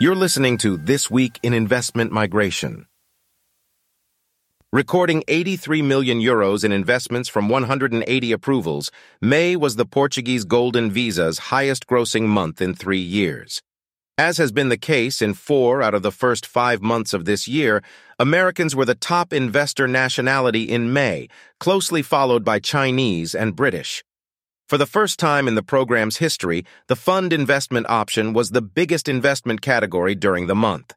You're listening to This Week in Investment Migration. Recording 83 million euros in investments from 180 approvals, May was the Portuguese Golden Visa's highest grossing month in three years. As has been the case in four out of the first five months of this year, Americans were the top investor nationality in May, closely followed by Chinese and British. For the first time in the program's history, the fund investment option was the biggest investment category during the month.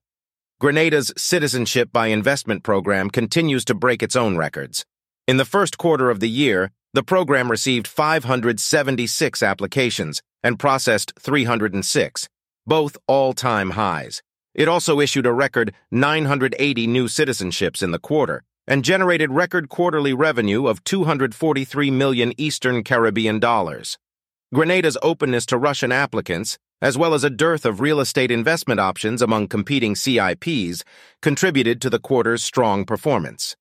Grenada's Citizenship by Investment program continues to break its own records. In the first quarter of the year, the program received 576 applications and processed 306, both all-time highs. It also issued a record 980 new citizenships in the quarter, and generated record quarterly revenue of 243 million Eastern Caribbean dollars. Grenada's openness to Russian applicants, as well as a dearth of real estate investment options among competing CIPs, contributed to the quarter's strong performance.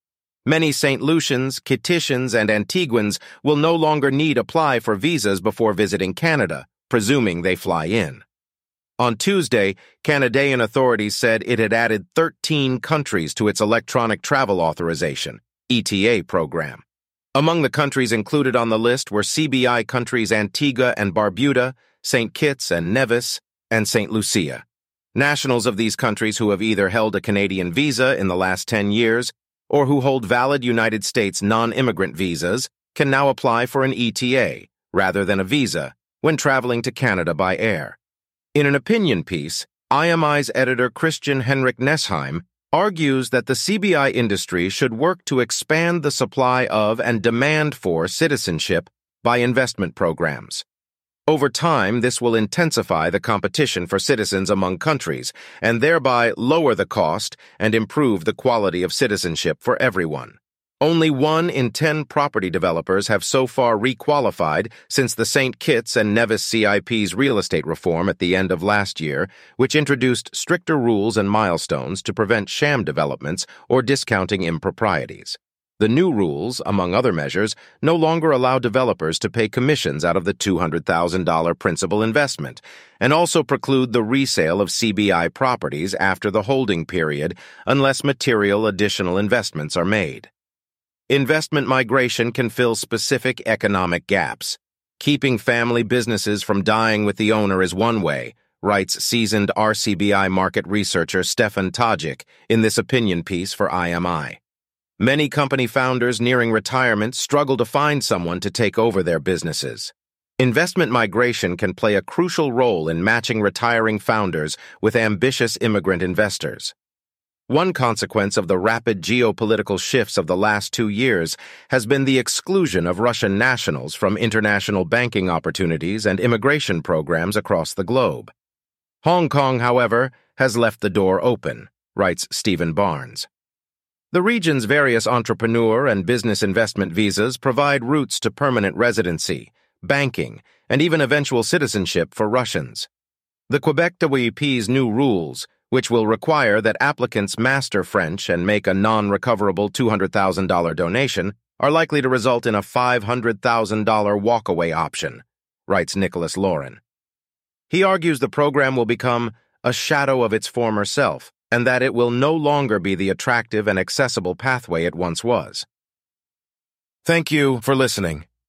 Many St. Lucians, Kittitians, and Antiguans will no longer need apply for visas before visiting Canada, presuming they fly in. On Tuesday, Canadian authorities said it had added 13 countries to its Electronic Travel Authorization, ETA program. Among the countries included on the list were CBI countries Antigua and Barbuda, St. Kitts and Nevis, and St. Lucia. Nationals of these countries who have either held a Canadian visa in the last 10 years or who hold valid United States non-immigrant visas can now apply for an ETA, rather than a visa, when traveling to Canada by air. In an opinion piece, IMI's editor Christian Henrik Nesheim argues that the CBI industry should work to expand the supply of and demand for citizenship by investment programs. Over time, this will intensify the competition for citizens among countries and thereby lower the cost and improve the quality of citizenship for everyone. Only one in ten property developers have so far requalified since the St. Kitts and Nevis CIP's real estate reform at the end of last year, which introduced stricter rules and milestones to prevent sham developments or discounting improprieties. The new rules, among other measures, no longer allow developers to pay commissions out of the $200,000 principal investment, and also preclude the resale of CBI properties after the holding period unless material additional investments are made. Investment migration can fill specific economic gaps. Keeping family businesses from dying with the owner is one way, writes seasoned RCBI market researcher Stefan Tajic in this opinion piece for IMI. Many company founders nearing retirement struggle to find someone to take over their businesses. Investment migration can play a crucial role in matching retiring founders with ambitious immigrant investors. One consequence of the rapid geopolitical shifts of the last two years has been the exclusion of Russian nationals from international banking opportunities and immigration programs across the globe. Hong Kong, however, has left the door open, writes Stephen Barnes. The region's various entrepreneur and business investment visas provide routes to permanent residency, banking, and even eventual citizenship for Russians. The Quebec DWP's new rules, which will require that applicants master French and make a non-recoverable $200,000 donation, are likely to result in a $500,000 walkaway option, writes Nicholas Lauren. He argues the program will become a shadow of its former self, and that it will no longer be the attractive and accessible pathway it once was. Thank you for listening.